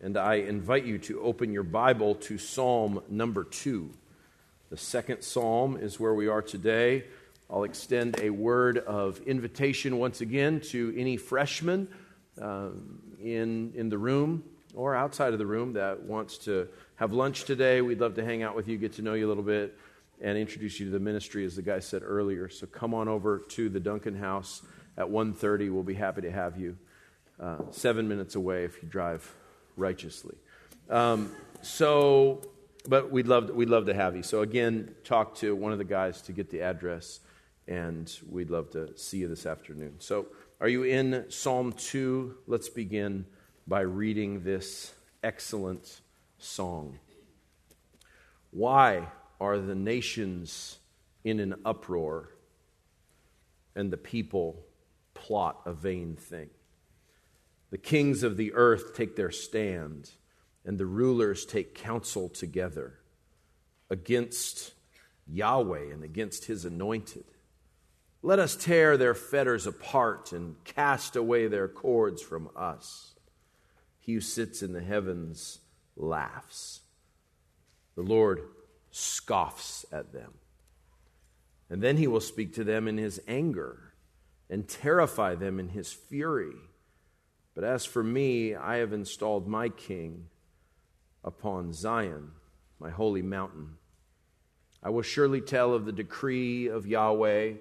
and I invite you to open your Bible to Psalm number two. The second psalm is where we are today. I'll extend a word of invitation once again to any freshman uh, in, in the room or outside of the room that wants to have lunch today. We'd love to hang out with you, get to know you a little bit, and introduce you to the ministry, as the guy said earlier. So come on over to the Duncan House at 1.30. We'll be happy to have you. Uh, seven minutes away if you drive righteously. Um, so, but we'd love, we'd love to have you. So, again, talk to one of the guys to get the address, and we'd love to see you this afternoon. So, are you in Psalm 2? Let's begin by reading this excellent song. Why are the nations in an uproar and the people plot a vain thing? The kings of the earth take their stand, and the rulers take counsel together against Yahweh and against his anointed. Let us tear their fetters apart and cast away their cords from us. He who sits in the heavens laughs. The Lord scoffs at them. And then he will speak to them in his anger and terrify them in his fury. But as for me, I have installed my king upon Zion, my holy mountain. I will surely tell of the decree of Yahweh.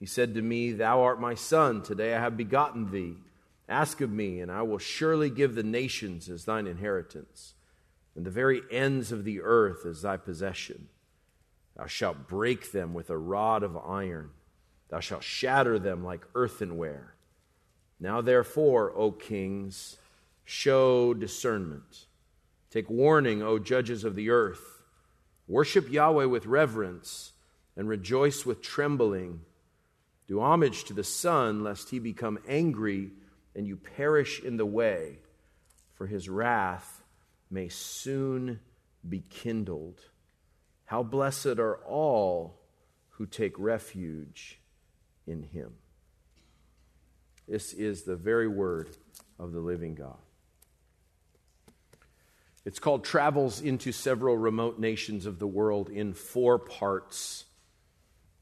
He said to me, Thou art my son, today I have begotten thee. Ask of me, and I will surely give the nations as thine inheritance, and the very ends of the earth as thy possession. Thou shalt break them with a rod of iron, thou shalt shatter them like earthenware. Now, therefore, O kings, show discernment. Take warning, O judges of the earth. Worship Yahweh with reverence and rejoice with trembling. Do homage to the Son, lest he become angry and you perish in the way, for his wrath may soon be kindled. How blessed are all who take refuge in him. This is the very word of the living God. It's called Travels into Several Remote Nations of the World in four parts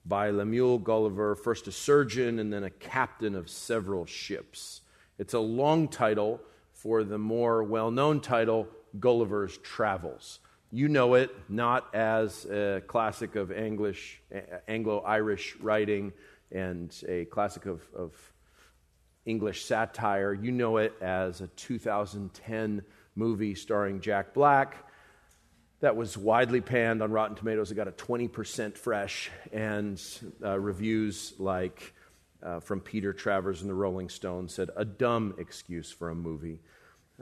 by Lemuel Gulliver, first a surgeon and then a captain of several ships. It's a long title for the more well known title, Gulliver's Travels. You know it not as a classic of English, Anglo Irish writing and a classic of, of English satire. You know it as a 2010 movie starring Jack Black that was widely panned on Rotten Tomatoes. It got a 20% fresh, and uh, reviews like uh, from Peter Travers and the Rolling Stone said, a dumb excuse for a movie.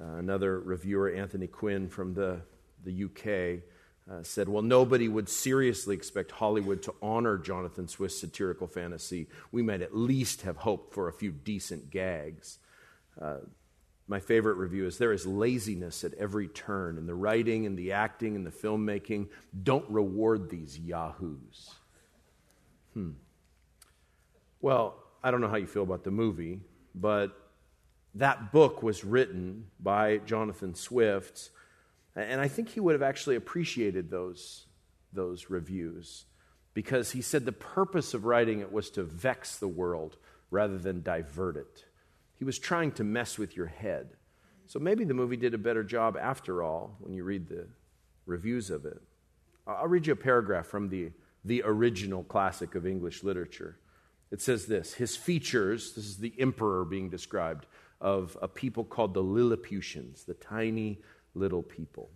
Uh, another reviewer, Anthony Quinn from the, the UK, uh, said, Well, nobody would seriously expect Hollywood to honor Jonathan Swift's satirical fantasy. We might at least have hoped for a few decent gags. Uh, my favorite review is there is laziness at every turn in the writing and the acting and the filmmaking. Don't reward these yahoos. Hmm. Well, I don't know how you feel about the movie, but that book was written by Jonathan Swift and I think he would have actually appreciated those, those reviews because he said the purpose of writing it was to vex the world rather than divert it. He was trying to mess with your head. So maybe the movie did a better job after all when you read the reviews of it. I'll read you a paragraph from the, the original classic of English literature. It says this His features, this is the emperor being described, of a people called the Lilliputians, the tiny little people.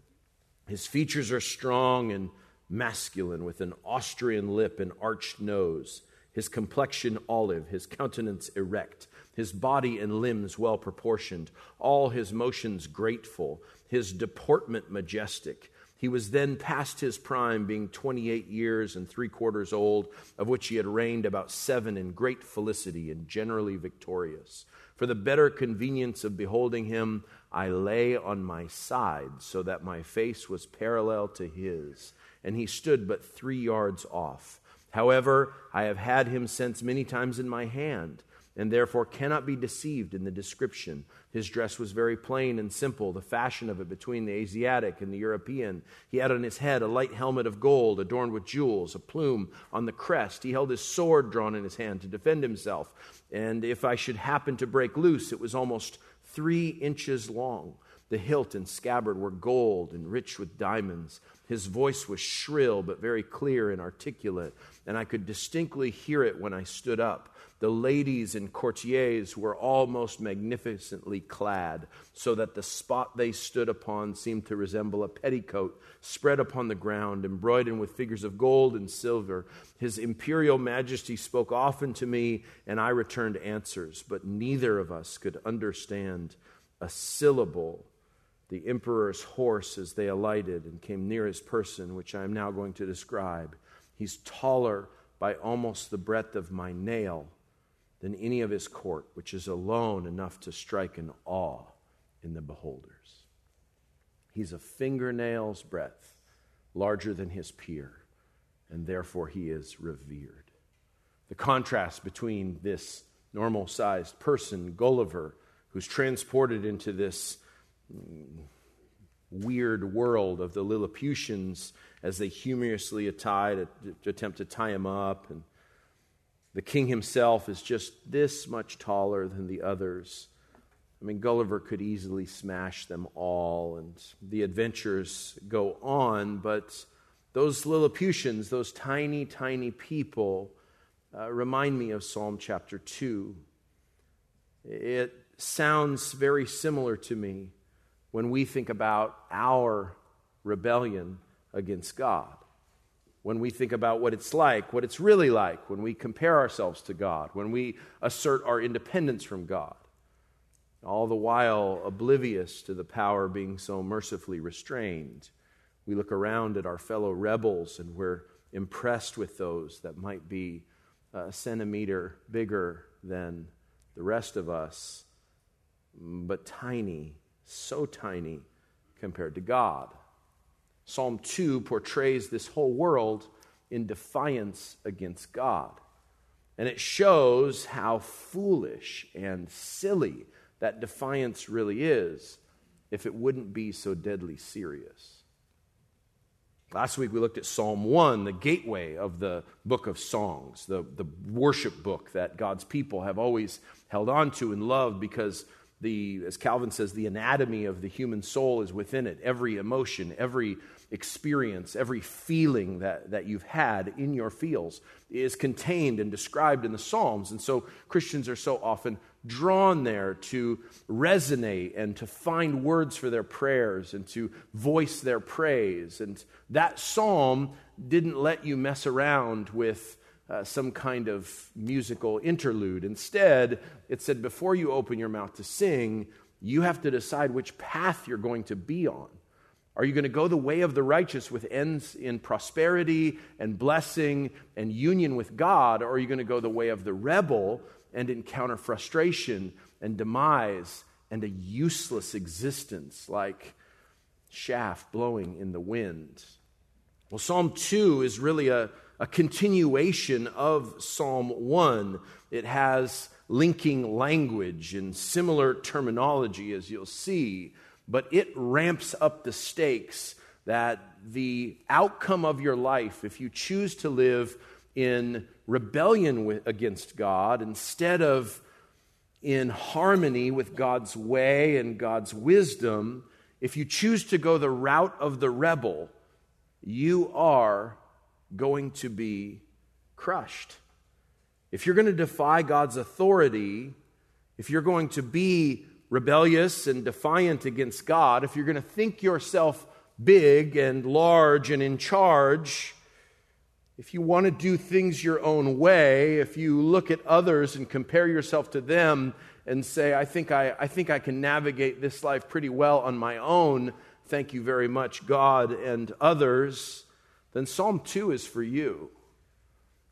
His features are strong and masculine, with an Austrian lip and arched nose, his complexion olive, his countenance erect, his body and limbs well proportioned, all his motions grateful, his deportment majestic. He was then past his prime, being 28 years and three quarters old, of which he had reigned about seven in great felicity and generally victorious. For the better convenience of beholding him, I lay on my side so that my face was parallel to his, and he stood but three yards off. However, I have had him since many times in my hand, and therefore cannot be deceived in the description. His dress was very plain and simple, the fashion of it between the Asiatic and the European. He had on his head a light helmet of gold adorned with jewels, a plume on the crest. He held his sword drawn in his hand to defend himself. And if I should happen to break loose, it was almost three inches long. The hilt and scabbard were gold and rich with diamonds. His voice was shrill but very clear and articulate, and I could distinctly hear it when I stood up. The ladies and courtiers were all most magnificently clad, so that the spot they stood upon seemed to resemble a petticoat spread upon the ground, embroidered with figures of gold and silver. His imperial majesty spoke often to me, and I returned answers, but neither of us could understand a syllable. The emperor's horse, as they alighted and came near his person, which I am now going to describe, he's taller by almost the breadth of my nail than any of his court, which is alone enough to strike an awe in the beholders. He's a fingernail's breadth larger than his peer, and therefore he is revered. The contrast between this normal sized person, Gulliver, who's transported into this mm, weird world of the Lilliputians as they humorously attempt to tie him up and the king himself is just this much taller than the others. I mean, Gulliver could easily smash them all, and the adventures go on, but those Lilliputians, those tiny, tiny people, uh, remind me of Psalm chapter 2. It sounds very similar to me when we think about our rebellion against God when we think about what it's like, what it's really like, when we compare ourselves to God, when we assert our independence from God, all the while oblivious to the power being so mercifully restrained. We look around at our fellow rebels and we're impressed with those that might be a centimeter bigger than the rest of us, but tiny, so tiny compared to God. Psalm 2 portrays this whole world in defiance against God. And it shows how foolish and silly that defiance really is if it wouldn't be so deadly serious. Last week we looked at Psalm 1, the gateway of the book of songs, the, the worship book that God's people have always held on to and loved because the, as Calvin says, the anatomy of the human soul is within it. Every emotion, every experience, every feeling that, that you've had in your feels is contained and described in the Psalms. And so Christians are so often drawn there to resonate and to find words for their prayers and to voice their praise. And that psalm didn't let you mess around with. Uh, some kind of musical interlude. Instead, it said, before you open your mouth to sing, you have to decide which path you're going to be on. Are you going to go the way of the righteous with ends in prosperity and blessing and union with God? Or are you going to go the way of the rebel and encounter frustration and demise and a useless existence like shaft blowing in the wind? Well, Psalm 2 is really a, a continuation of Psalm 1. It has linking language and similar terminology, as you'll see but it ramps up the stakes that the outcome of your life, if you choose to live in rebellion with, against God instead of in harmony with God's way and God's wisdom, if you choose to go the route of the rebel, you are going to be crushed. If you're going to defy God's authority, if you're going to be rebellious and defiant against God, if you're going to think yourself big and large and in charge, if you want to do things your own way, if you look at others and compare yourself to them and say, I think I, I think I can navigate this life pretty well on my own, thank you very much, God and others, then Psalm 2 is for you.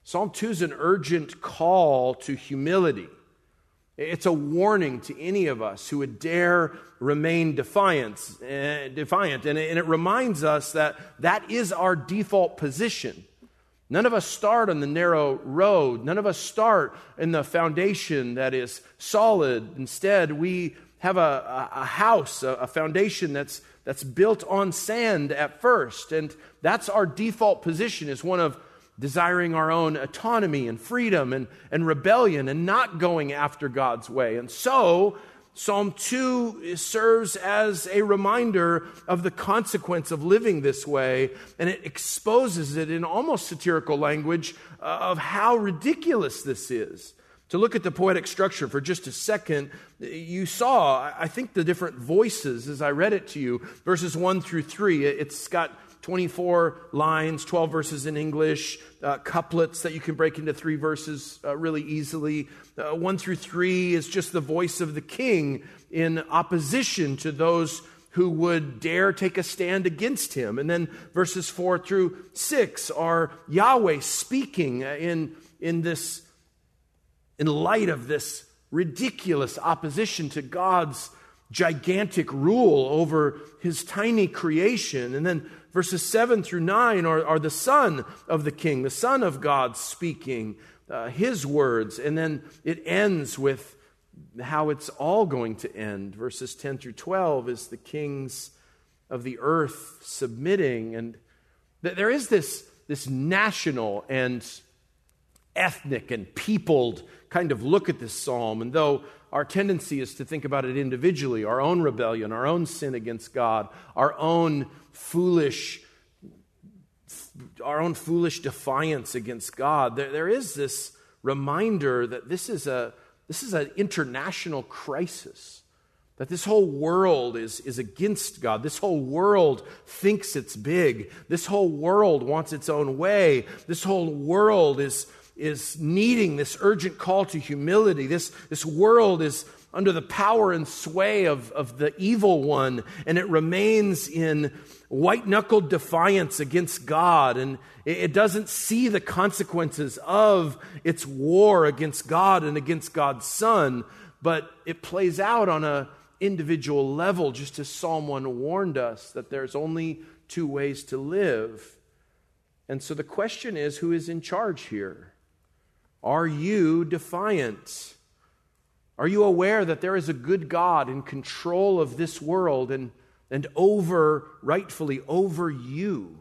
Psalm 2 is an urgent call to humility. It's a warning to any of us who would dare remain defiant, uh, defiant. And, it, reminds us that that is our default position. None of us start on the narrow road. None of us start in the foundation that is solid. Instead, we have a, a house, a, a foundation that's, that's built on sand at first. And that's our default position is one of desiring our own autonomy and freedom and, and rebellion and not going after God's way. And so, Psalm 2 serves as a reminder of the consequence of living this way, and it exposes it in almost satirical language uh, of how ridiculous this is. To look at the poetic structure for just a second, you saw, I think, the different voices as I read it to you, verses 1 through 3. It's got 24 lines, 12 verses in English, uh, couplets that you can break into three verses uh, really easily. Uh, 1 through 3 is just the voice of the king in opposition to those who would dare take a stand against him. And then verses 4 through 6 are Yahweh speaking in, in this in light of this ridiculous opposition to God's gigantic rule over his tiny creation. And then verses 7 through 9 are, are the son of the king, the son of God speaking uh, his words. And then it ends with how it's all going to end. Verses 10 through 12 is the kings of the earth submitting. And th- there is this, this national and ethnic and peopled kind of look at this psalm. And though our tendency is to think about it individually, our own rebellion, our own sin against God, our own foolish our own foolish defiance against God, there, there is this reminder that this is a this is an international crisis. That this whole world is, is against God. This whole world thinks it's big. This whole world wants its own way. This whole world is, is needing this urgent call to humility. This, this world is under the power and sway of, of the evil one, and it remains in white knuckled defiance against God, and it, it doesn't see the consequences of its war against God and against God's Son, but it plays out on a individual level, just as Psalm 1 warned us that there's only two ways to live. And so the question is who is in charge here? Are you defiant? Are you aware that there is a good God in control of this world and, and over, rightfully, over you?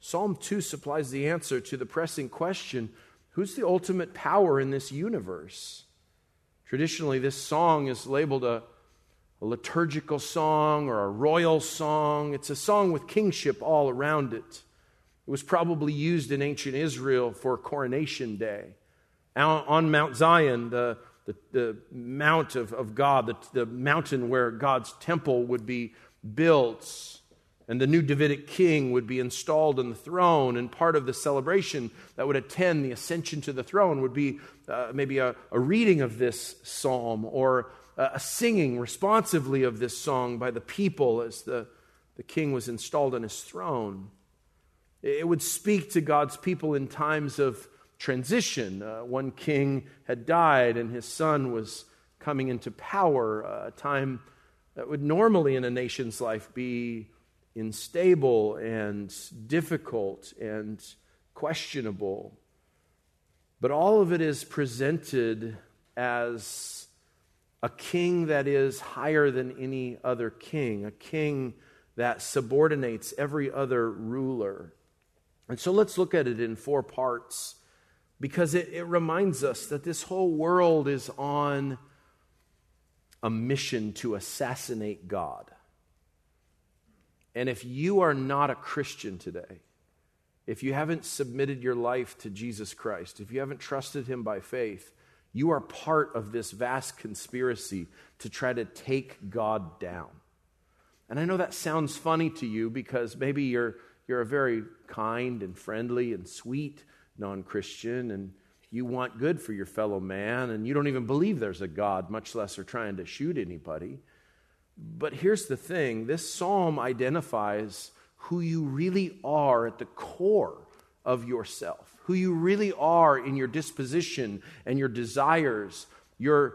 Psalm 2 supplies the answer to the pressing question who's the ultimate power in this universe? Traditionally, this song is labeled a, a liturgical song or a royal song. It's a song with kingship all around it. It was probably used in ancient Israel for coronation day. On Mount Zion, the, the, the mount of, of God, the, the mountain where God's temple would be built, and the new Davidic king would be installed on the throne. And part of the celebration that would attend the ascension to the throne would be uh, maybe a, a, reading of this psalm or a singing responsively of this song by the people as the, the king was installed on his throne. It would speak to God's people in times of transition. Uh, one king had died and his son was coming into power, uh, a time that would normally in a nation's life be unstable and difficult and questionable. But all of it is presented as a king that is higher than any other king, a king that subordinates every other ruler. And so let's look at it in four parts because it, it reminds us that this whole world is on a mission to assassinate God. And if you are not a Christian today, if you haven't submitted your life to Jesus Christ, if you haven't trusted Him by faith, you are part of this vast conspiracy to try to take God down. And I know that sounds funny to you because maybe you're you're a very kind and friendly and sweet non Christian, and you want good for your fellow man, and you don't even believe there's a God, much less are trying to shoot anybody. But here's the thing this psalm identifies who you really are at the core of yourself, who you really are in your disposition and your desires, your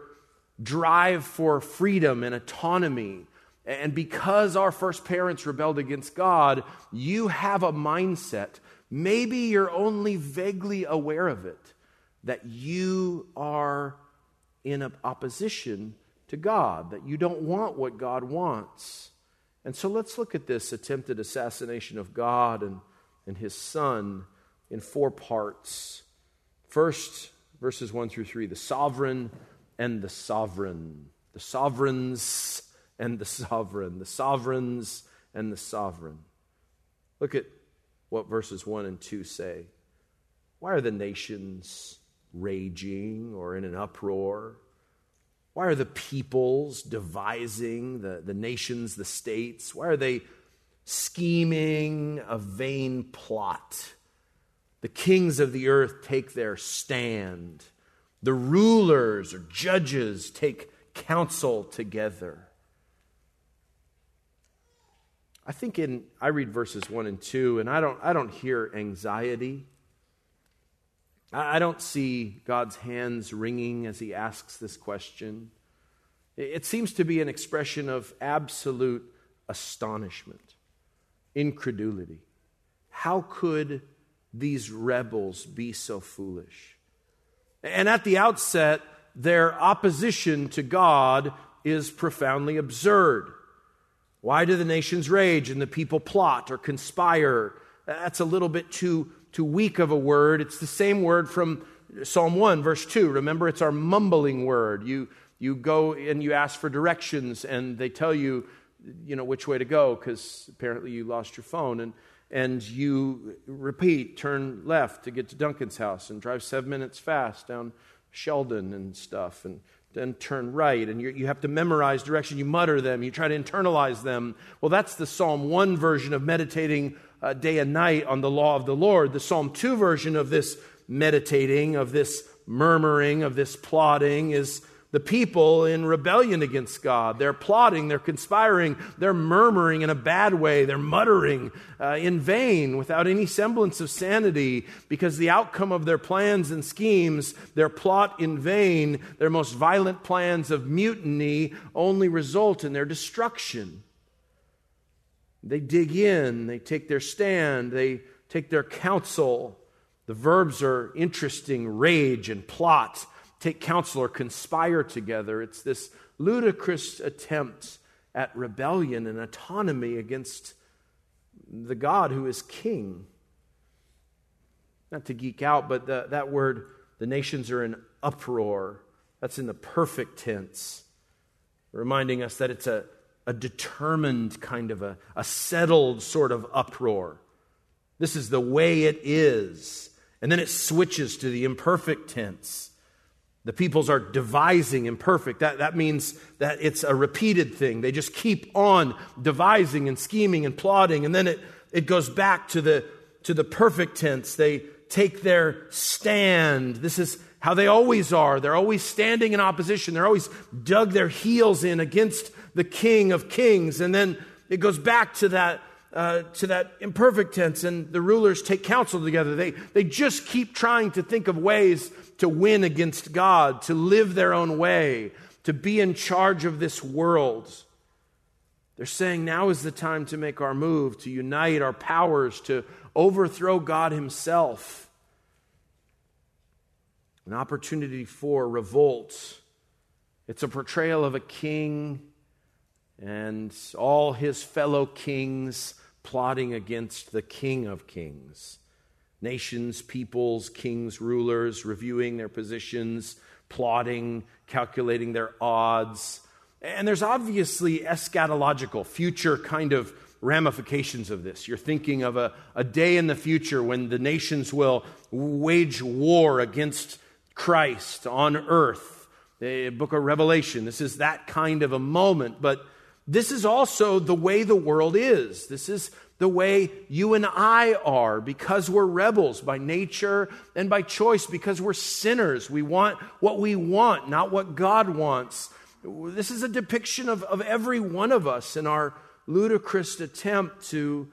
drive for freedom and autonomy, and because our first parents rebelled against God, you have a mindset maybe you're only vaguely aware of it, that you are in opposition to God, that you don't want what God wants. And so let's look at this attempted assassination of God and, and his son in four parts. First, verses 1 through 3 the sovereign and the sovereign. The sovereigns and the sovereign. The sovereigns and the sovereign. Look at what verses 1 and 2 say. Why are the nations raging or in an uproar? Why are the peoples devising, the, the nations, the states? Why are they scheming a vain plot? The kings of the earth take their stand. The rulers or judges take counsel together. I think in I read verses 1 and 2 and I don't I don't hear anxiety. I don't see God's hands wringing as he asks this question. It seems to be an expression of absolute astonishment, incredulity. How could these rebels be so foolish? And at the outset, their opposition to God is profoundly absurd. Why do the nations rage and the people plot or conspire? That's a little bit too, too weak of a word. It's the same word from Psalm 1, verse 2. Remember, it's our mumbling word. You, you go and you ask for directions, and they tell you, you know, which way to go because apparently you lost your phone. And, and you repeat, turn left to get to Duncan's house and drive seven minutes fast down Sheldon and stuff. And then turn right, and you have to memorize direction. You mutter them, you try to internalize them. Well, that's the Psalm 1 version of meditating uh, day and night on the law of the Lord. The Psalm 2 version of this meditating, of this murmuring, of this plotting is the people in rebellion against God. They're plotting, they're conspiring, they're murmuring in a bad way, they're muttering uh, in vain without any semblance of sanity because the outcome of their plans and schemes, their plot in vain, their most violent plans of mutiny only result in their destruction. They dig in, they take their stand, they take their counsel. The verbs are interesting rage and plot take counsel or conspire together. It's this ludicrous attempt at rebellion and autonomy against the God who is king. Not to geek out, but the, that word, the nations are in uproar. That's in the perfect tense, reminding us that it's a, a determined kind of a, a settled sort of uproar. This is the way it is. And then it switches to the imperfect tense the peoples are devising imperfect. That, that means that it's a repeated thing. They just keep on devising and scheming and plotting. And then it, it goes back to the, to the perfect tense. They take their stand. This is how they always are. They're always standing in opposition. They're always dug their heels in against the King of Kings. And then it goes back to that, uh, to that imperfect tense, and the rulers take counsel together. They, they just keep trying to think of ways to win against God, to live their own way, to be in charge of this world. They're saying now is the time to make our move, to unite our powers, to overthrow God Himself. An opportunity for revolt. It's a portrayal of a king and all his fellow kings plotting against the King of Kings nations, peoples, kings, rulers, reviewing their positions, plotting, calculating their odds. And there's obviously eschatological, future kind of ramifications of this. You're thinking of a, a day in the future when the nations will wage war against Christ on earth. The book of Revelation. This is that kind of a moment, but this is also the way the world is. This is the way you and I are because we're rebels by nature and by choice, because we're sinners. We want what we want, not what God wants. This is a depiction of, of every one of us in our ludicrous attempt to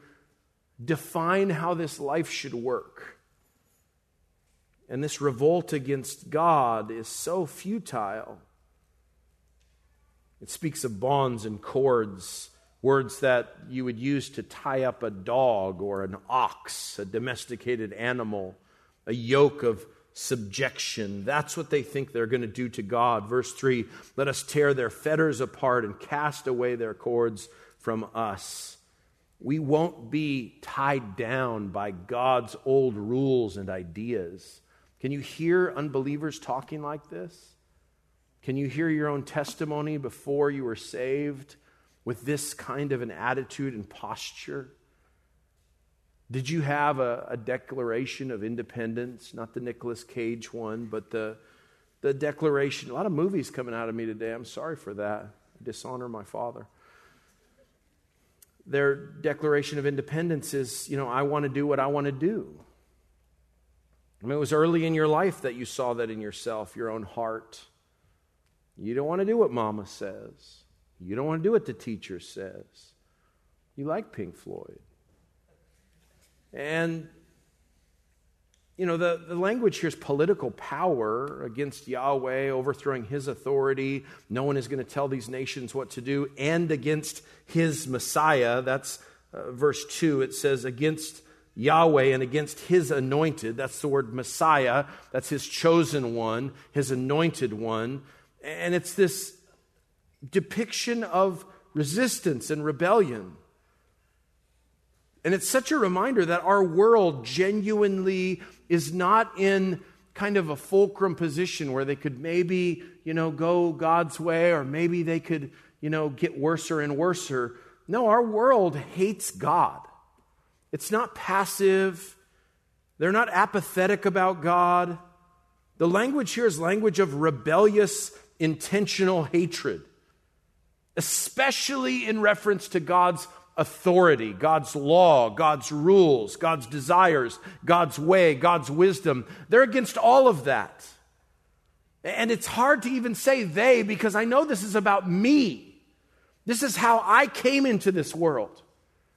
define how this life should work. And this revolt against God is so futile. It speaks of bonds and cords words that you would use to tie up a dog or an ox, a domesticated animal, a yoke of subjection. That's what they think they're going to do to God. Verse 3 Let us tear their fetters apart and cast away their cords from us. We won't be tied down by God's old rules and ideas. Can you hear unbelievers talking like this? Can you hear your own testimony before you were saved with this kind of an attitude and posture? Did you have a, a declaration of independence? Not the Nicolas Cage one, but the, the declaration. A lot of movies coming out of me today. I'm sorry for that. I dishonor my father. Their declaration of independence is, you know, I want to do what I want to do. I mean, it was early in your life that you saw that in yourself, your own heart. You don't want to do what mama says. You don't want to do what the teacher says. You like Pink Floyd. And, you know, the, the language here is political power against Yahweh, overthrowing his authority. No one is going to tell these nations what to do, and against his Messiah. That's uh, verse 2. It says, against Yahweh and against his anointed. That's the word Messiah. That's his chosen one, his anointed one. And it's this depiction of resistance and rebellion. And it's such a reminder that our world genuinely is not in kind of a fulcrum position where they could maybe, you know, go God's way or maybe they could, you know, get worser and worser. No, our world hates God. It's not passive. They're not apathetic about God. The language here is language of rebellious intentional hatred, especially in reference to God's authority, God's law, God's rules, God's desires, God's way, God's wisdom. They're against all of that. And it's hard to even say they because I know this is about me. This is how I came into this world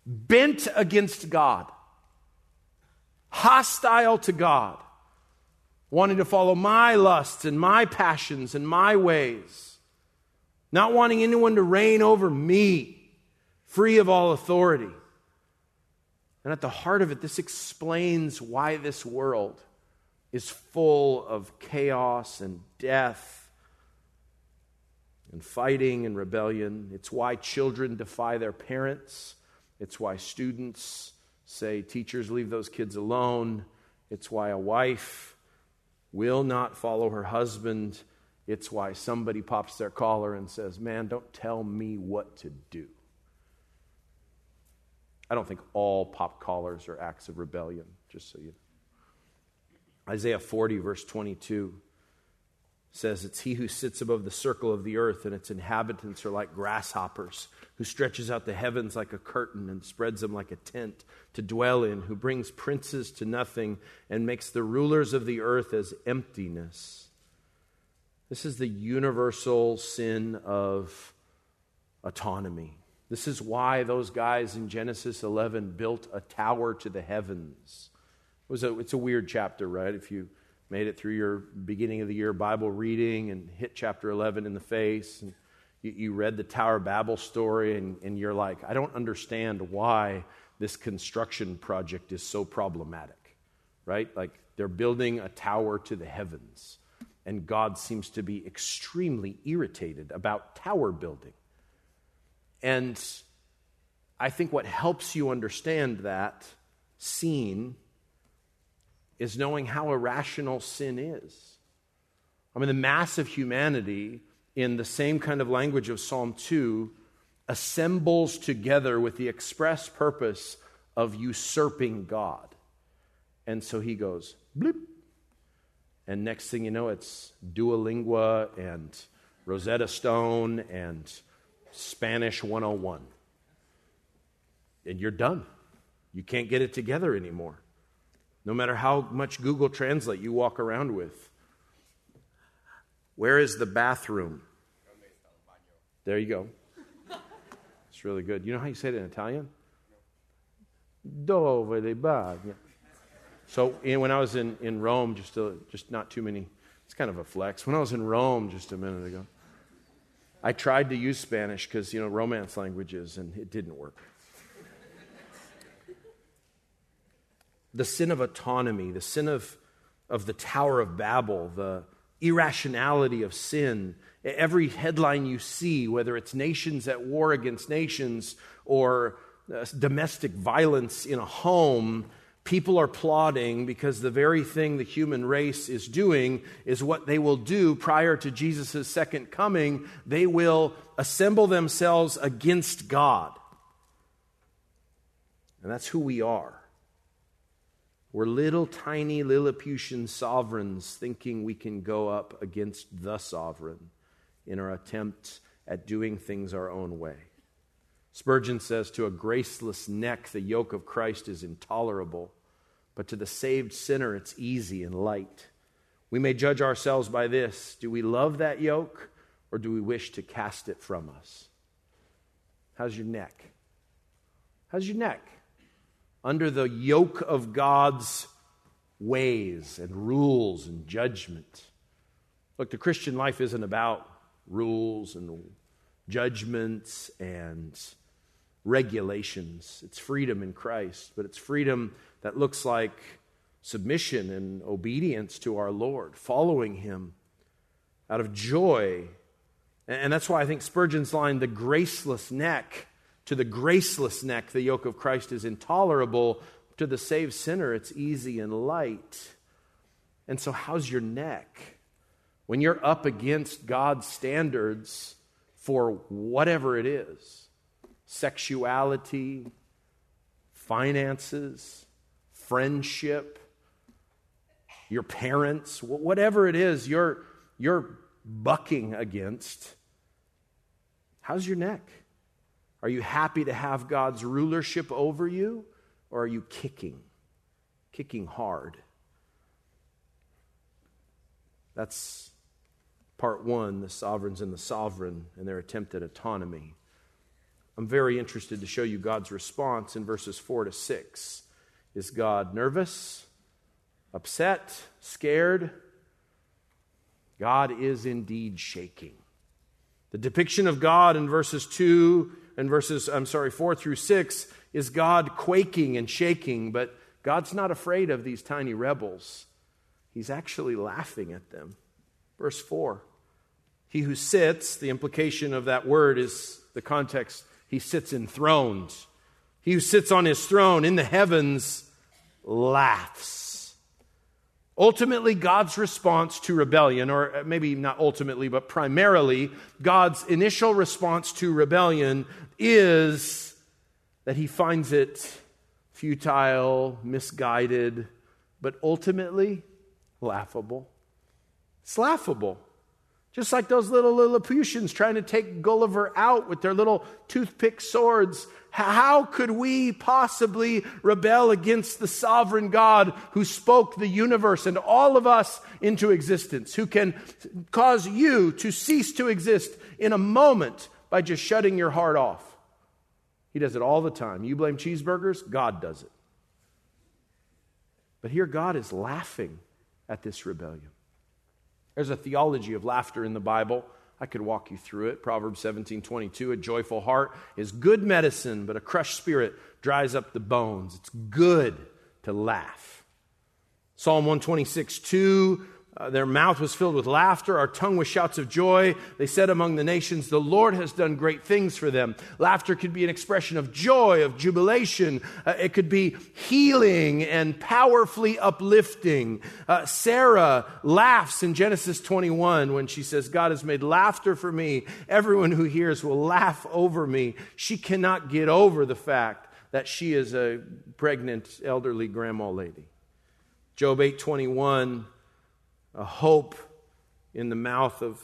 bent against God, hostile to God wanting to follow my lusts and my passions and my ways, not wanting anyone to reign over me, free of all authority. And at the heart of it, this explains why this world is full of chaos and death and fighting and rebellion. It's why children defy their parents. It's why students say, teachers, leave those kids alone. It's why a wife will not follow her husband. It's why somebody pops their collar and says, Man, don't tell me what to do. I don't think all pop collars are acts of rebellion, just so you know. Isaiah 40, verse 22 says, It's he who sits above the circle of the earth, and its inhabitants are like grasshoppers, who stretches out the heavens like a curtain and spreads them like a tent to dwell in, who brings princes to nothing and makes the rulers of the earth as emptiness. This is the universal sin of autonomy. This is why those guys in Genesis 11 built a tower to the heavens. It was a, it's a weird chapter, right? If you made it through your beginning of the year Bible reading and hit chapter 11 in the face, and you, you read the Tower Babel story, and, and you're like, I don't understand why this construction project is so problematic, right? Like they're building a tower to the heavens, and God seems to be extremely irritated about tower building. And I think what helps you understand that scene is knowing how irrational sin is. I mean, the mass of humanity, in the same kind of language of Psalm 2, assembles together with the express purpose of usurping God. And so he goes, bloop. And next thing you know, it's Duolingo and Rosetta Stone and Spanish 101. And you're done. You can't get it together anymore no matter how much Google Translate you walk around with. Where is the bathroom? There you go. It's really good. You know how you say it in Italian? Dove le bagno. So when I was in, in Rome, just, just not too many, it's kind of a flex. When I was in Rome just a minute ago, I tried to use Spanish because, you know, romance languages, and it didn't work. The sin of autonomy, the sin of, of the Tower of Babel, the irrationality of sin. Every headline you see, whether it's nations at war against nations or uh, domestic violence in a home, people are plotting because the very thing the human race is doing is what they will do prior to Jesus' second coming. They will assemble themselves against God. And that's who we are. We're little tiny Lilliputian sovereigns thinking we can go up against the sovereign in our attempt at doing things our own way. Spurgeon says, To a graceless neck, the yoke of Christ is intolerable, but to the saved sinner, it's easy and light. We may judge ourselves by this do we love that yoke, or do we wish to cast it from us? How's your neck? How's your neck? Under the yoke of God's ways and rules and judgment. Look, the Christian life isn't about rules and judgments and regulations. It's freedom in Christ, but it's freedom that looks like submission and obedience to our Lord, following Him out of joy. And that's why I think Spurgeon's line, the graceless neck, to the graceless neck, the yoke of Christ is intolerable. To the saved sinner, it's easy and light. And so, how's your neck? When you're up against God's standards for whatever it is sexuality, finances, friendship, your parents, whatever it is you're, you're bucking against, how's your neck? Are you happy to have God's rulership over you, or are you kicking? Kicking hard. That's part one the sovereigns and the sovereign and their attempt at autonomy. I'm very interested to show you God's response in verses 4 to 6. Is God nervous, upset, scared? God is indeed shaking. The depiction of God in verses 2 and verses, I'm sorry, 4 through 6 is God quaking and shaking, but God's not afraid of these tiny rebels. He's actually laughing at them. Verse 4 He who sits, the implication of that word is the context, he sits enthroned. He who sits on his throne in the heavens laughs. Ultimately, God's response to rebellion, or maybe not ultimately, but primarily, God's initial response to rebellion is that he finds it futile, misguided, but ultimately laughable. It's laughable. Just like those little Lilliputians trying to take Gulliver out with their little toothpick swords how could we possibly rebel against the sovereign God who spoke the universe and all of us into existence, who can cause you to cease to exist in a moment by just shutting your heart off? He does it all the time. You blame cheeseburgers, God does it. But here, God is laughing at this rebellion. There's a theology of laughter in the Bible. I could walk you through it. Proverbs 17 22. A joyful heart is good medicine, but a crushed spirit dries up the bones. It's good to laugh. Psalm 126 2. Uh, their mouth was filled with laughter, our tongue with shouts of joy. They said among the nations, The Lord has done great things for them. Laughter could be an expression of joy, of jubilation. Uh, it could be healing and powerfully uplifting. Uh, Sarah laughs in Genesis 21 when she says, God has made laughter for me. Everyone who hears will laugh over me. She cannot get over the fact that she is a pregnant elderly grandma lady. Job 821 a hope in the mouth of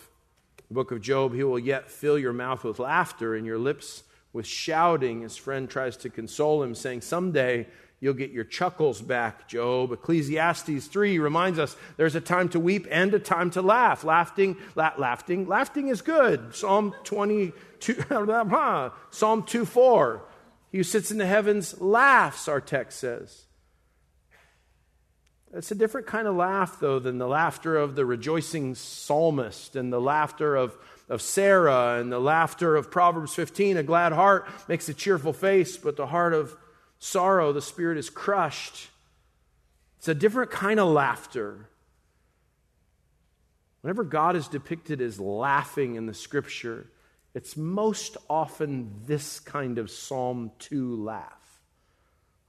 the book of Job. He will yet fill your mouth with laughter and your lips with shouting. His friend tries to console him, saying, Someday you'll get your chuckles back, Job. Ecclesiastes 3 reminds us there's a time to weep and a time to laugh. Laughing, la- laughing, laughing is good. Psalm 22, Psalm 2 4. He who sits in the heavens laughs, our text says. It's a different kind of laugh, though, than the laughter of the rejoicing psalmist and the laughter of, of Sarah and the laughter of Proverbs 15. A glad heart makes a cheerful face, but the heart of sorrow, the spirit is crushed. It's a different kind of laughter. Whenever God is depicted as laughing in the scripture, it's most often this kind of Psalm 2 laugh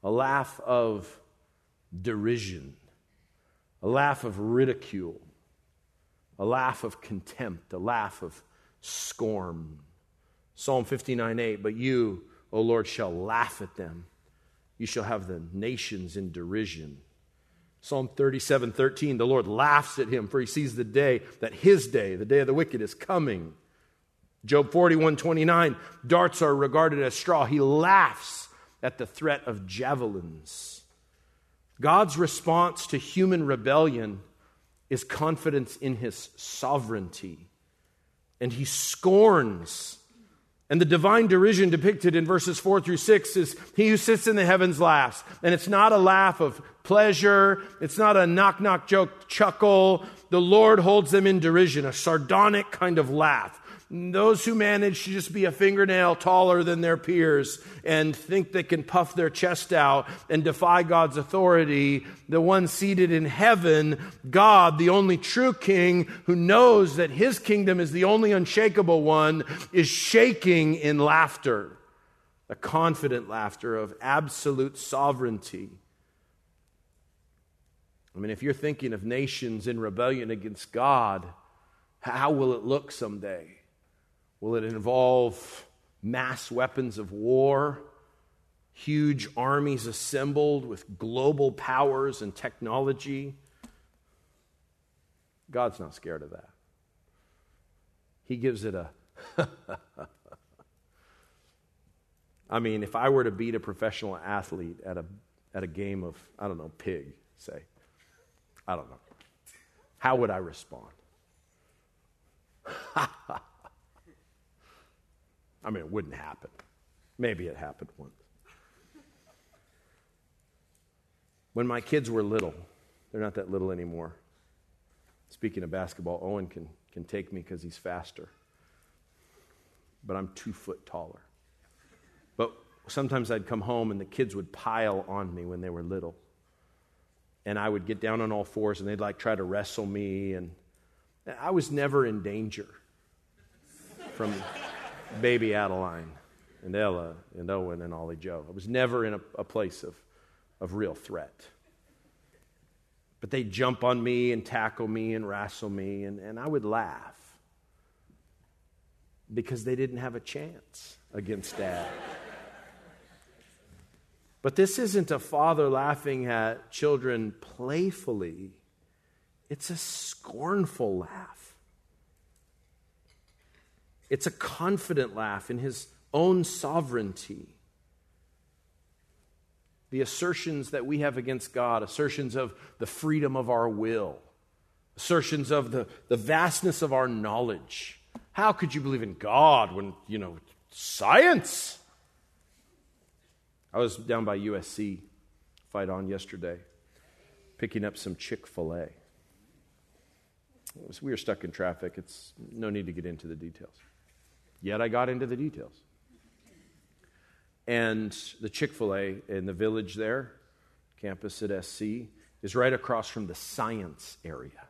a laugh of derision a laugh of ridicule, a laugh of contempt, a laugh of scorn. Psalm 59 8, but you, O Lord, shall laugh at them. You shall have the nations in derision. Psalm 37 13, the Lord laughs at him, for he sees the day that his day, the day of the wicked, is coming. Job 41 29, darts are regarded as straw. He laughs at the threat of javelins. God's response to human rebellion is confidence in his sovereignty. And he scorns. And the divine derision depicted in verses 4 through 6 is he who sits in the heavens laughs. And it's not a laugh of pleasure, it's not a knock knock joke chuckle. The Lord holds them in derision, a sardonic kind of laugh. Those who manage to just be a fingernail taller than their peers and think they can puff their chest out and defy God's authority, the one seated in heaven, God, the only true king who knows that his kingdom is the only unshakable one, is shaking in laughter, a confident laughter of absolute sovereignty. I mean, if you're thinking of nations in rebellion against God, how will it look someday? Will it involve mass weapons of war, huge armies assembled with global powers and technology? God's not scared of that. He gives it a. I mean, if I were to beat a professional athlete at a, at a game of, I don't know, pig, say, I don't know, how would I respond? I mean, it wouldn't happen. Maybe it happened once. When my kids were little, they're not that little anymore. Speaking of basketball, Owen can, can take me because he's faster. But I'm two foot taller. But sometimes I'd come home and the kids would pile on me when they were little. And I would get down on all fours and they'd like try to wrestle me. And I was never in danger from baby Adeline and Ella and Owen and Ollie Joe. I was never in a, a place of, of real threat. But they'd jump on me and tackle me and wrestle me, and, and I would laugh because they didn't have a chance against dad. But this isn't a father laughing at children playfully, it's a scornful laugh. It's a confident laugh in his own sovereignty. The assertions that we have against God, assertions of the freedom of our will, assertions of the, the vastness of our knowledge. How could you believe in God when, you know, science? I was down by USC, fight on yesterday, picking up some Chick fil A. We were stuck in traffic. It's no need to get into the details. Yet I got into the details. And the Chick fil A in the village there, campus at SC, is right across from the science area.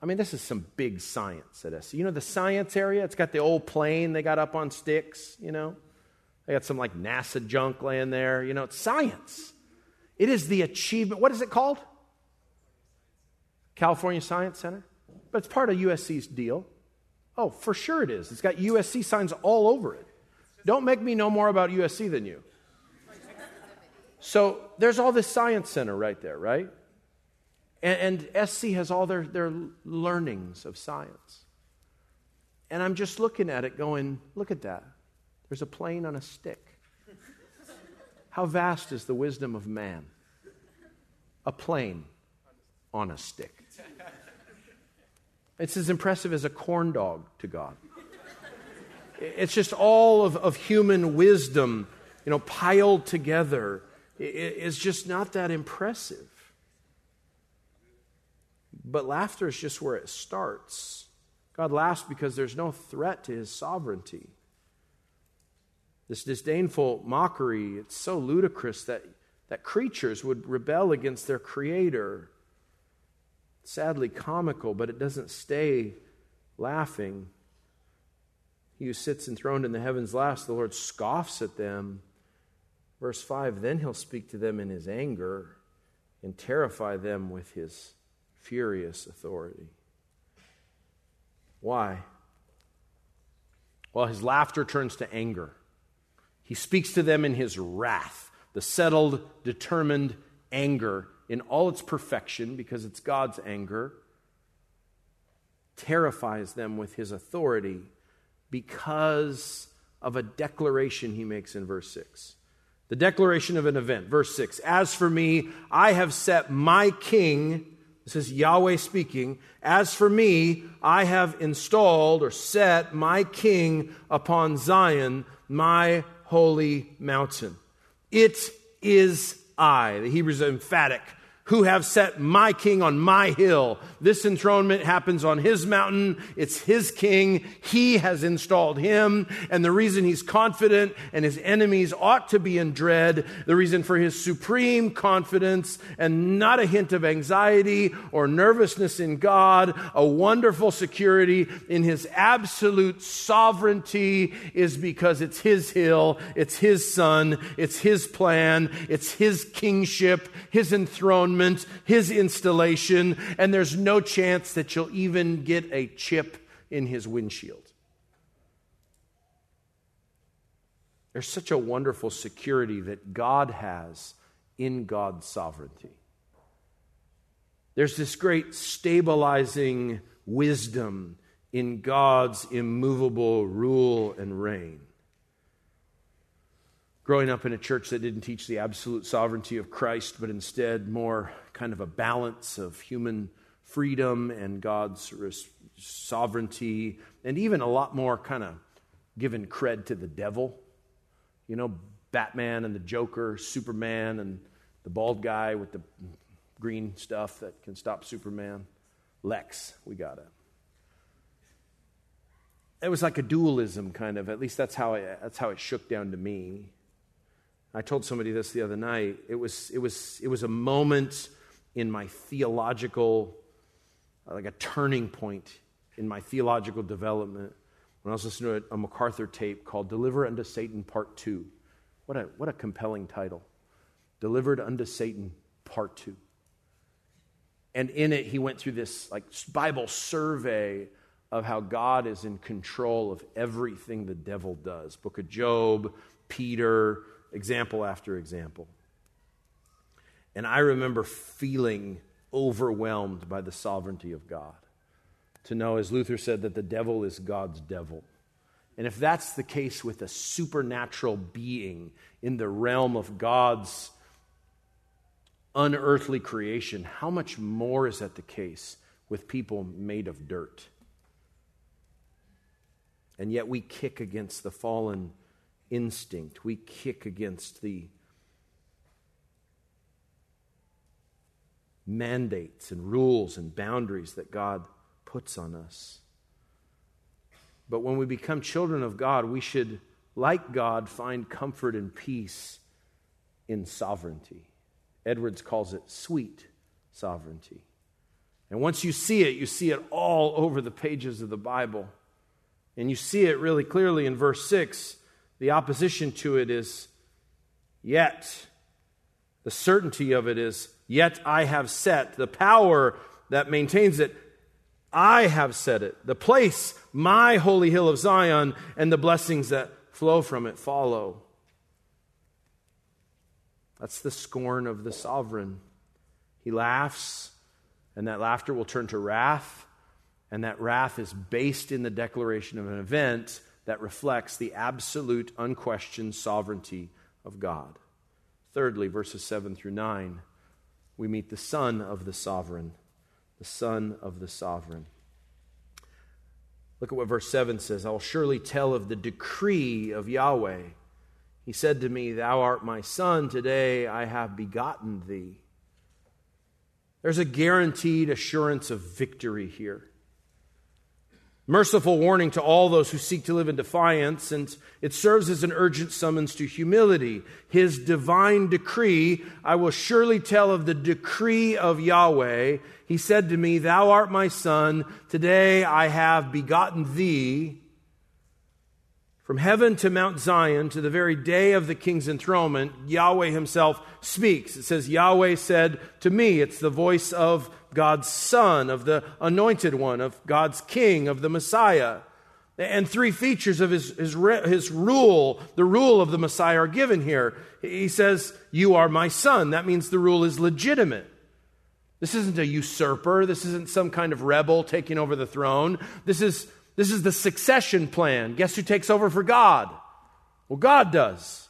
I mean, this is some big science at SC. You know, the science area, it's got the old plane they got up on sticks, you know? They got some like NASA junk laying there. You know, it's science. It is the achievement. What is it called? California Science Center? But it's part of USC's deal. Oh, for sure it is. It's got USC signs all over it. Don't make me know more about USC than you. So there's all this science center right there, right? And, and SC has all their, their learnings of science. And I'm just looking at it going, look at that. There's a plane on a stick. How vast is the wisdom of man? A plane on a stick. It's as impressive as a corn dog to God. It's just all of, of human wisdom, you know, piled together. It's just not that impressive. But laughter is just where it starts. God laughs because there's no threat to his sovereignty. This disdainful mockery, it's so ludicrous that, that creatures would rebel against their creator. Sadly comical, but it doesn't stay laughing. He who sits enthroned in the heavens laughs, the Lord scoffs at them. Verse 5 Then he'll speak to them in his anger and terrify them with his furious authority. Why? Well, his laughter turns to anger. He speaks to them in his wrath, the settled, determined anger in all its perfection, because it's God's anger, terrifies them with his authority because of a declaration he makes in verse 6. The declaration of an event, verse 6. As for me, I have set my king this is Yahweh speaking. As for me, I have installed or set my king upon Zion, my holy mountain. It is I. The Hebrews emphatic who have set my king on my hill. This enthronement happens on his mountain. It's his king. He has installed him. And the reason he's confident and his enemies ought to be in dread, the reason for his supreme confidence and not a hint of anxiety or nervousness in God, a wonderful security in his absolute sovereignty is because it's his hill, it's his son, it's his plan, it's his kingship, his enthronement his installation, and there's no chance that you'll even get a chip in his windshield. There's such a wonderful security that God has in God's sovereignty. There's this great stabilizing wisdom in God's immovable rule and reign growing up in a church that didn't teach the absolute sovereignty of Christ, but instead more kind of a balance of human freedom and God's sovereignty, and even a lot more kind of giving cred to the devil. You know, Batman and the Joker, Superman and the bald guy with the green stuff that can stop Superman. Lex, we got it. It was like a dualism, kind of. At least that's how that's how it shook down to me. I told somebody this the other night. It was, it was, it was a moment in my theological, like a turning point in my theological development when I was listening to a, a MacArthur tape called Deliver Unto Satan Part 2. What a, what a compelling title. Delivered Unto Satan Part 2. And in it, he went through this like Bible survey of how God is in control of everything the devil does. Book of Job, Peter, example after example. And I remember feeling overwhelmed by the sovereignty of God. To know, as Luther said, that the devil is God's devil. And if that's the case with a supernatural being in the realm of God's unearthly creation, how much more is that the case with people made of dirt? And yet we kick against the fallen instinct. We kick against the mandates and rules and boundaries that God puts on us. But when we become children of God, we should, like God, find comfort and peace in sovereignty. Edwards calls it sweet sovereignty. And once you see it, you see it all over the pages of the Bible. And you see it really clearly in verse 6 the opposition to it is yet. The certainty of it is yet I have set. The power that maintains it, I have set it. The place, my holy hill of Zion, and the blessings that flow from it follow. That's the scorn of the sovereign. He laughs, and that laughter will turn to wrath, and that wrath is based in the declaration of an event that reflects the absolute, unquestioned sovereignty of God. Thirdly, verses 7 through 9, we meet the Son of the Sovereign. The Son of the Sovereign. Look at what verse 7 says I will surely tell of the decree of Yahweh. He said to me, Thou art my son, today I have begotten thee. There's a guaranteed assurance of victory here. Merciful warning to all those who seek to live in defiance, and it serves as an urgent summons to humility. His divine decree, I will surely tell of the decree of Yahweh. He said to me, Thou art my son, today I have begotten thee. From heaven to Mount Zion, to the very day of the king's enthronement, Yahweh himself speaks. It says, Yahweh said to me, it's the voice of God's Son, of the Anointed One, of God's King, of the Messiah. And three features of his, his, his rule, the rule of the Messiah, are given here. He says, You are my son. That means the rule is legitimate. This isn't a usurper. This isn't some kind of rebel taking over the throne. This is, this is the succession plan. Guess who takes over for God? Well, God does.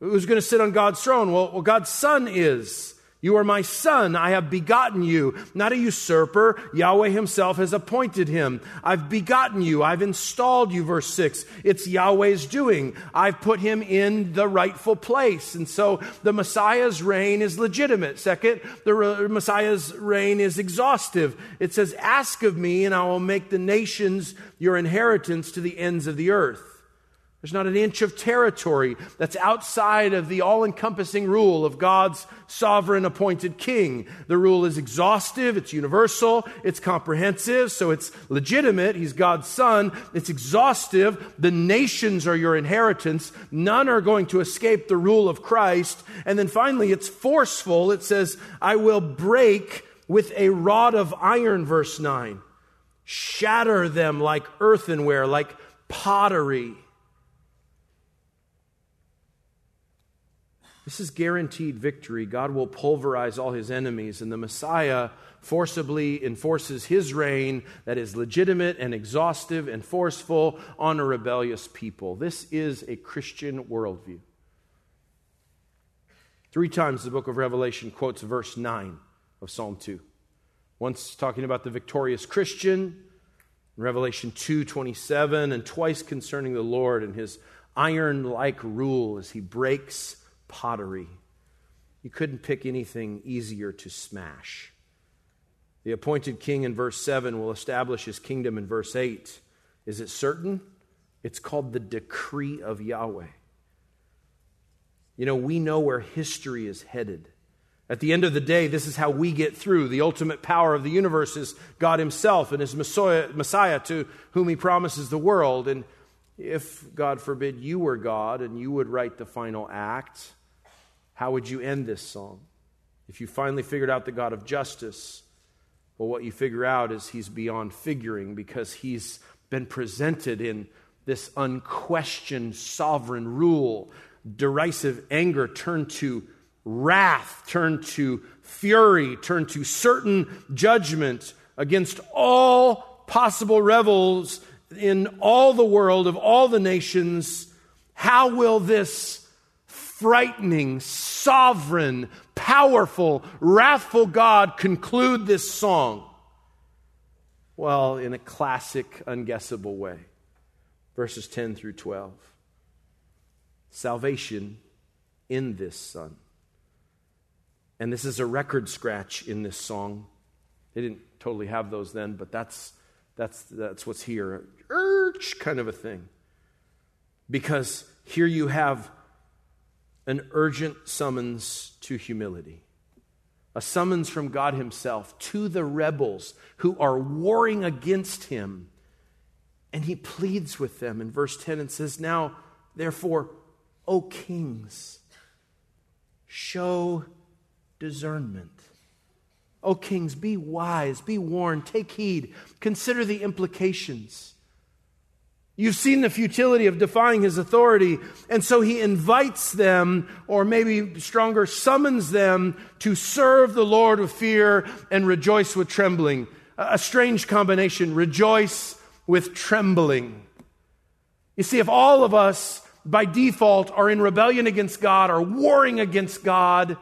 Who's going to sit on God's throne? Well, well God's son is. You are my son. I have begotten you. Not a usurper. Yahweh himself has appointed him. I've begotten you. I've installed you. Verse 6. It's Yahweh's doing. I've put him in the rightful place. And so the Messiah's reign is legitimate. Second, the Messiah's reign is exhaustive. It says, Ask of me, and I will make the nations your inheritance to the ends of the earth. There's not an inch of territory that's outside of the all encompassing rule of God's sovereign appointed king. The rule is exhaustive, it's universal, it's comprehensive, so it's legitimate. He's God's son. It's exhaustive. The nations are your inheritance. None are going to escape the rule of Christ. And then finally, it's forceful. It says, I will break with a rod of iron, verse 9. Shatter them like earthenware, like pottery. This is guaranteed victory. God will pulverize all his enemies, and the Messiah forcibly enforces his reign that is legitimate and exhaustive and forceful on a rebellious people. This is a Christian worldview. Three times the book of Revelation quotes verse 9 of Psalm 2. Once talking about the victorious Christian, Revelation 2:27, and twice concerning the Lord and his iron-like rule as he breaks pottery. You couldn't pick anything easier to smash. The appointed king in verse 7 will establish his kingdom in verse 8. Is it certain? It's called the decree of Yahweh. You know, we know where history is headed. At the end of the day, this is how we get through. The ultimate power of the universe is God Himself and His Messiah, to whom He promises the world. And if, God forbid, you were God and you would write the final act, how would you end this song? If you finally figured out the God of justice, well, what you figure out is he's beyond figuring because he's been presented in this unquestioned sovereign rule. Derisive anger turned to wrath, turned to fury, turned to certain judgment against all possible rebels in all the world of all the nations. How will this frightening, sovereign, powerful, wrathful God conclude this song? Well, in a classic, unguessable way. Verses 10 through 12. Salvation in this Son. And this is a record scratch in this song. They didn't totally have those then, but that's, that's, that's what's here. Urge kind of a thing. Because here you have an urgent summons to humility, a summons from God Himself to the rebels who are warring against Him. And He pleads with them in verse 10 and says, Now, therefore, O kings, show discernment. O kings, be wise, be warned, take heed, consider the implications. You've seen the futility of defying his authority, and so he invites them, or maybe stronger, summons them to serve the Lord with fear and rejoice with trembling. A strange combination rejoice with trembling. You see, if all of us by default are in rebellion against God, or warring against God,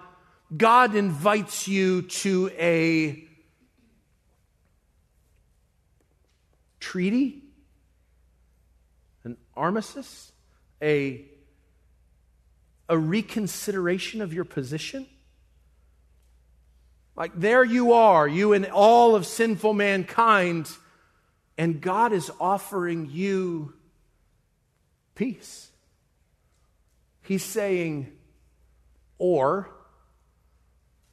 God invites you to a treaty armistice, a, a reconsideration of your position. Like there you are, you and all of sinful mankind, and God is offering you peace. He's saying, or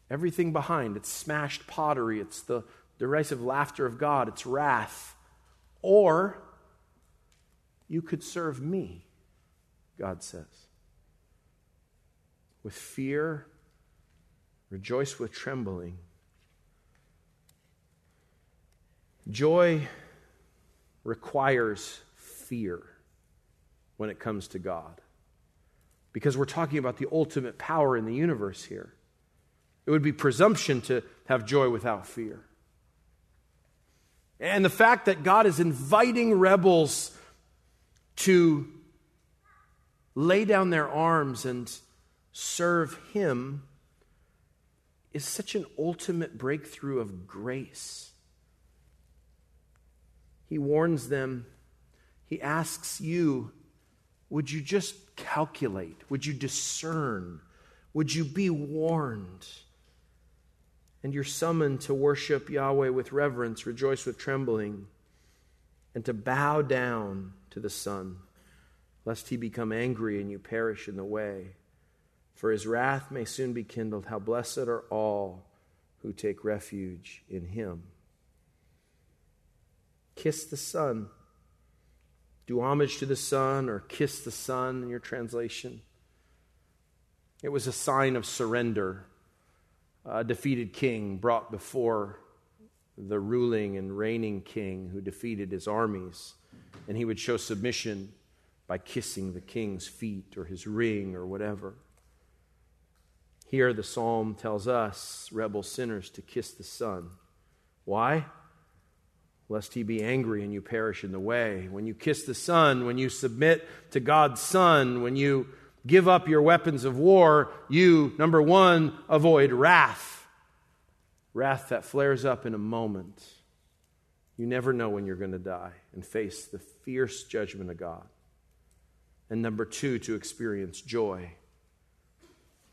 everything behind, it's smashed pottery, it's the derisive laughter of God, it's wrath. Or you could serve me, God says. With fear, rejoice with trembling. Joy requires fear when it comes to God. Because we're talking about the ultimate power in the universe here. It would be presumption to have joy without fear. And the fact that God is inviting rebels to lay down their arms and serve Him is such an ultimate breakthrough of grace. He warns them, He asks you, would you just calculate? Would you discern? Would you be warned? And you're summoned to worship Yahweh with reverence, rejoice with trembling, and to bow down to the Son, lest he become angry and you perish in the way. For his wrath may soon be kindled. How blessed are all who take refuge in him. Kiss the Son. Do homage to the Son or kiss the Son in your translation. It was a sign of surrender a defeated king brought before the ruling and reigning king who defeated his armies, and he would show submission by kissing the king's feet or his ring or whatever. Here, the psalm tells us, rebel sinners, to kiss the Son. Why? Lest he be angry and you perish in the way. When you kiss the Son, when you submit to God's Son, when you give up your weapons of war, you, number one, avoid wrath. Wrath that flares up in a moment. You never know when you're going to die and face the fierce judgment of God. And number two, to experience joy.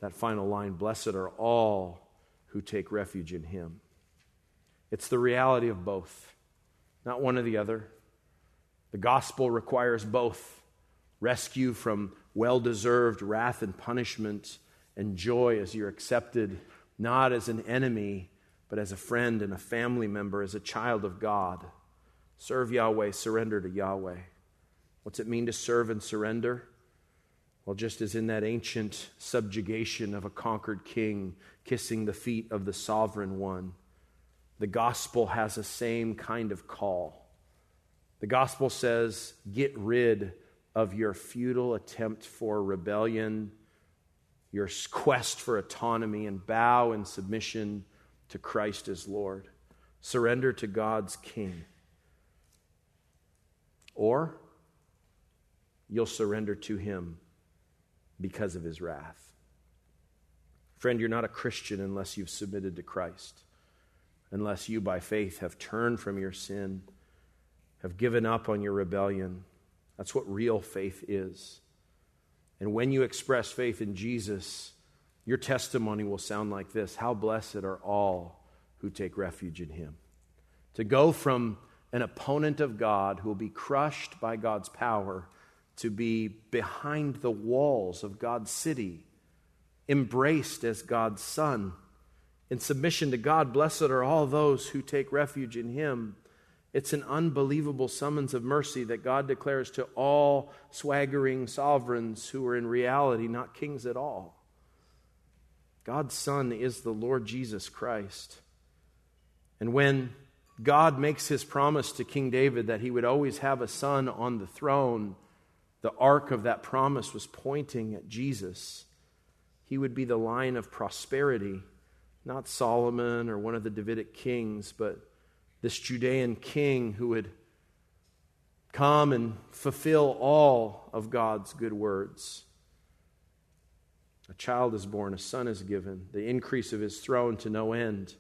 That final line Blessed are all who take refuge in Him. It's the reality of both, not one or the other. The gospel requires both rescue from well deserved wrath and punishment and joy as you're accepted not as an enemy, but as a friend and a family member, as a child of God. Serve Yahweh, surrender to Yahweh. What's it mean to serve and surrender? Well, just as in that ancient subjugation of a conquered king kissing the feet of the sovereign one, the gospel has the same kind of call. The gospel says, get rid of your futile attempt for rebellion, your quest for autonomy, and bow in submission to Christ as Lord. Surrender to God's King. Or you'll surrender to Him because of His wrath. Friend, you're not a Christian unless you've submitted to Christ, unless you, by faith, have turned from your sin, have given up on your rebellion that's what real faith is. And when you express faith in Jesus, your testimony will sound like this How blessed are all who take refuge in him. To go from an opponent of God who will be crushed by God's power to be behind the walls of God's city, embraced as God's son. In submission to God, blessed are all those who take refuge in him. It's an unbelievable summons of mercy that God declares to all swaggering sovereigns who are in reality not kings at all. God's Son is the Lord Jesus Christ. And when God makes his promise to King David that he would always have a son on the throne, the arc of that promise was pointing at Jesus. He would be the line of prosperity, not Solomon or one of the Davidic kings, but this Judean king who would come and fulfill all of God's good words. A child is born, a son is given, the increase of his throne to no end,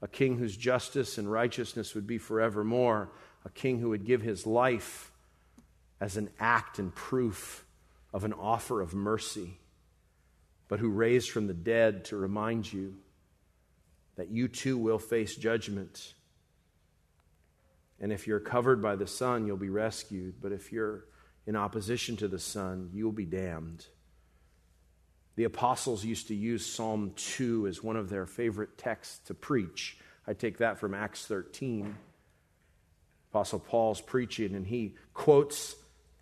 a king whose justice and righteousness would be forevermore, a king who would give his life as an act and proof of an offer of mercy, but who raised from the dead to remind you that you too will face judgment. And if you're covered by the Son, you'll be rescued. But if you're in opposition to the Son, you'll be damned. The apostles used to use Psalm 2 as one of their favorite texts to preach. I take that from Acts 13. Apostle Paul's preaching, and he quotes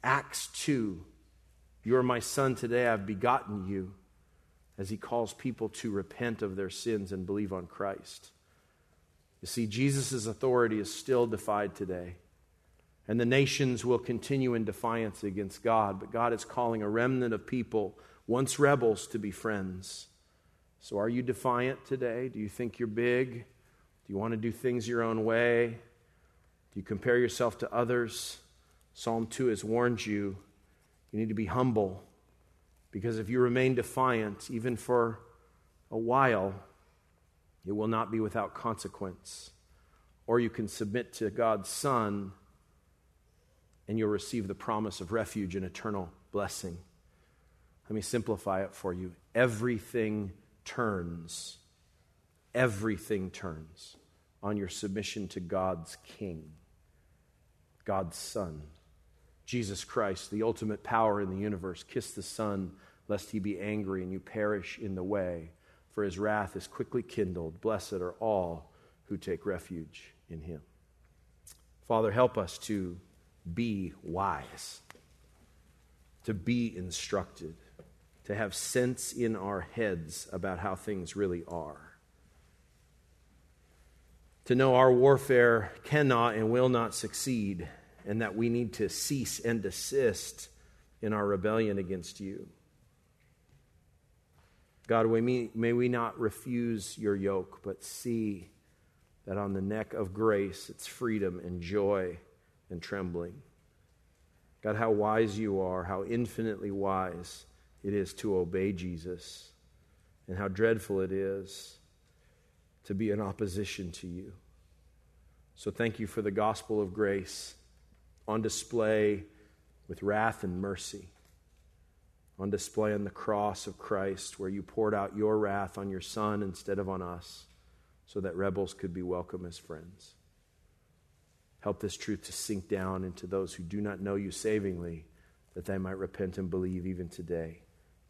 Acts 2 You are my son today, I've begotten you, as he calls people to repent of their sins and believe on Christ. You see, Jesus' authority is still defied today. And the nations will continue in defiance against God, but God is calling a remnant of people, once rebels, to be friends. So, are you defiant today? Do you think you're big? Do you want to do things your own way? Do you compare yourself to others? Psalm 2 has warned you you need to be humble because if you remain defiant, even for a while, it will not be without consequence. Or you can submit to God's Son and you'll receive the promise of refuge and eternal blessing. Let me simplify it for you. Everything turns, everything turns on your submission to God's King, God's Son, Jesus Christ, the ultimate power in the universe. Kiss the Son, lest he be angry and you perish in the way, for his wrath is quickly kindled. Blessed are all who take refuge in him. Father, help us to be wise, to be instructed, to have sense in our heads about how things really are. To know our warfare cannot and will not succeed, and that we need to cease and desist in our rebellion against you. God, may, we not refuse your yoke, but see that on the neck of grace it's freedom and joy and trembling. God, how wise you are, how infinitely wise it is to obey Jesus, and how dreadful it is to be in opposition to you. So thank you for the gospel of grace on display with wrath and mercy, on display on the cross of Christ, where you poured out your wrath on your Son instead of on us, so that rebels could be welcome as friends. Help this truth to sink down into those who do not know you savingly, that they might repent and believe even today.